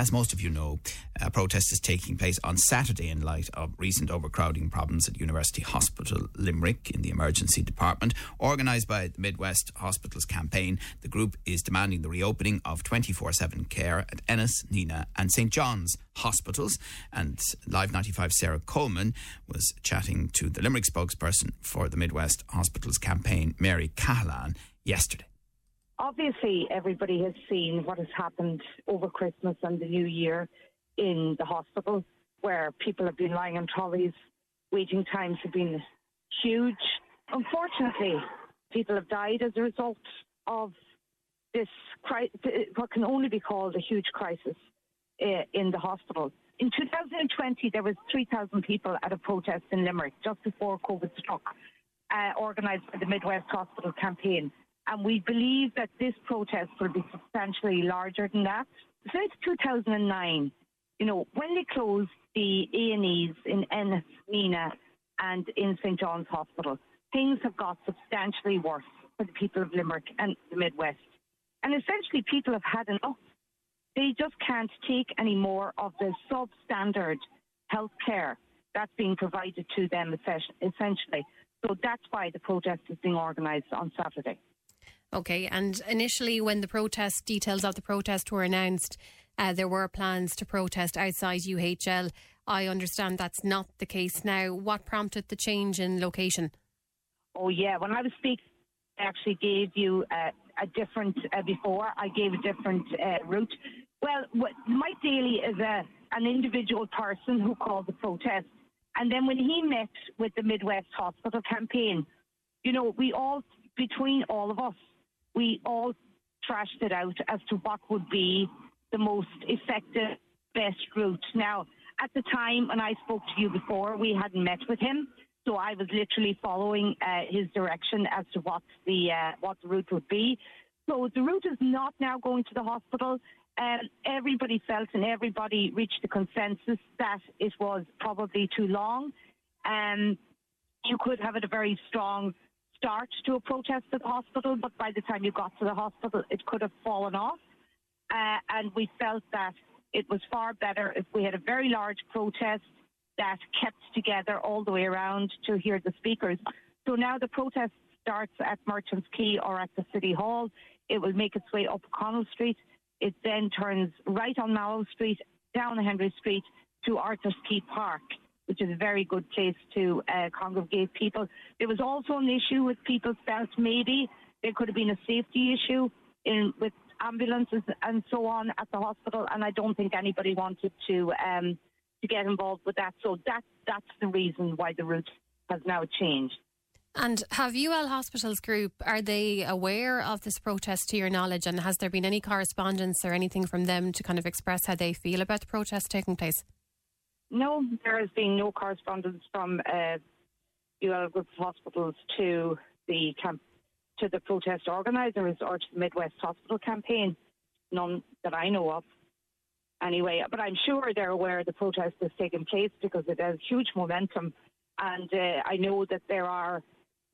as most of you know, a protest is taking place on Saturday in light of recent overcrowding problems at University Hospital Limerick in the emergency department. Organised by the Midwest Hospitals campaign, the group is demanding the reopening of 24 7 care at Ennis, Nenagh, and St John's hospitals. And Live 95 Sarah Coleman was chatting to the Limerick spokesperson for the Midwest Hospitals campaign, Mary Cahalan, yesterday. Obviously, everybody has seen what has happened over Christmas and the New Year in the hospital, where people have been lying on trolleys. Waiting times have been huge. Unfortunately, people have died as a result of this, what can only be called a huge crisis uh, in the hospital. In 2020, there was 3,000 people at a protest in Limerick just before COVID struck, uh, organised by the Midwest Hospital campaign. And we believe that this protest will be substantially larger than that. Since 2009, you know, when they closed the A&Es in Ennis, Nenagh and in St John's Hospital, things have got substantially worse for the people of Limerick and the Midwest. And essentially, people have had enough. They just can't take any more of the substandard health care that's being provided to them, essentially. So that's why the protest is being organised on Saturday. Okay, and initially, when the protest details of the protest were announced, uh, there were plans to protest outside UHL. I understand that's not the case now. What prompted the change in location? Oh, yeah. When I was speaking, I actually gave you uh, a different, uh, before, I gave a different uh, route. Well, what, Mike Daly is a, an individual person who called the protest. And then when he met with the Midwest Hospital campaign, you know, we all, between all of us, we all trashed it out as to what would be the most effective, best route. Now, at the time when I spoke to you before, we hadn't met with him, so I was literally following uh, his direction as to what the uh, what the route would be. So the route is not now going to the hospital. Um, everybody felt and everybody reached the consensus that it was probably too long. Um, you could have a very strong start to a protest at the hospital, but by the time you got to the hospital, it could have fallen off. Uh, and we felt that it was far better if we had a very large protest that kept together all the way around to hear the speakers. So now the protest starts at Merchants Quay or at the City Hall. It will make its way up Connell Street. It then turns right on Mallow Street, down Henry Street to Arthur's Quay Park which is a very good place to uh, congregate people. There was also an issue with people felt maybe there could have been a safety issue in with ambulances and so on at the hospital, and I don't think anybody wanted to um, to get involved with that. So that that's the reason why the route has now changed. And have UL Hospitals Group, are they aware of this protest to your knowledge? And has there been any correspondence or anything from them to kind of express how they feel about the protest taking place? No, there has been no correspondence from uh, UL Group of Hospitals to the camp, to the protest organisers or to the Midwest Hospital campaign. None that I know of. Anyway, but I'm sure they're aware the protest has taken place because it has huge momentum, and uh, I know that there are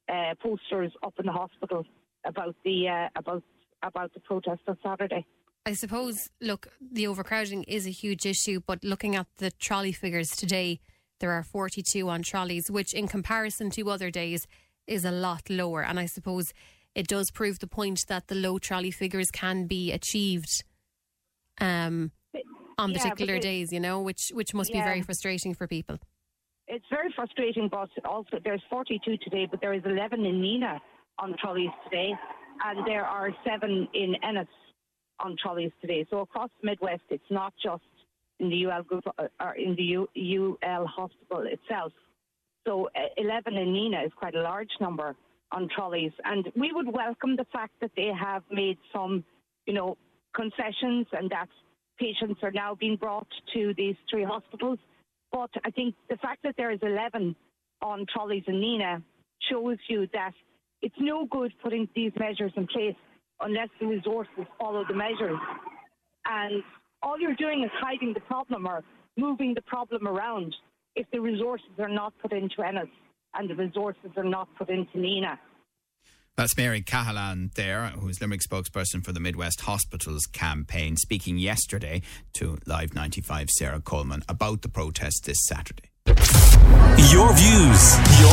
uh, posters up in the hospital about the uh, about about the protest on Saturday. I suppose, look, the overcrowding is a huge issue, but looking at the trolley figures today, there are 42 on trolleys, which in comparison to other days is a lot lower. And I suppose it does prove the point that the low trolley figures can be achieved um, on yeah, particular days, you know, which, which must yeah. be very frustrating for people. It's very frustrating, but also there's 42 today, but there is 11 in Nenagh on trolleys today, and there are seven in Ennis on trolleys today. So across the Midwest, it's not just in the UL group uh, or in the UL hospital itself. So uh, 11 in Nenagh is quite a large number on trolleys, and we would welcome the fact that they have made some, you know, concessions and that patients are now being brought to these three hospitals. But I think the fact that there is 11 on trolleys in Nenagh shows you that it's no good putting these measures in place unless the resources follow the measures. And all you're doing is hiding the problem or moving the problem around if the resources are not put into Ennis and the resources are not put into Nenagh. That's Mary Cahalan there, who's Limerick spokesperson for the Midwest Hospitals campaign, speaking yesterday to Live 95 Sarah Coleman about the protest this Saturday. Your views, your